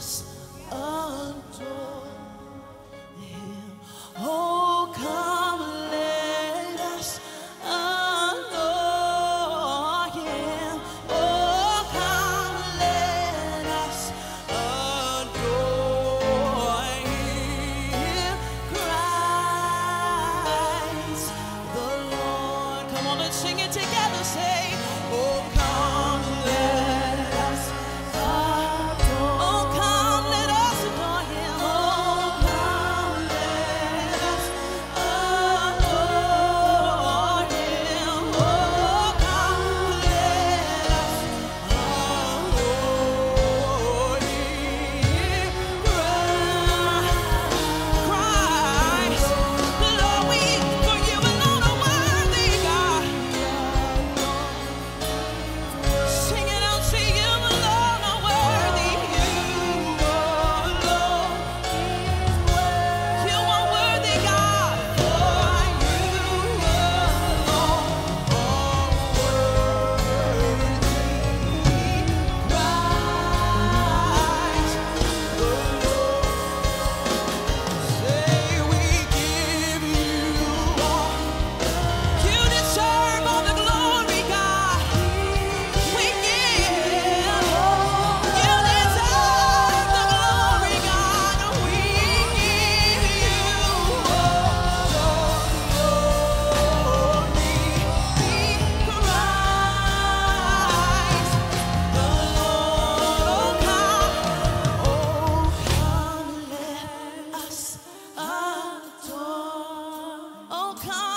us. come.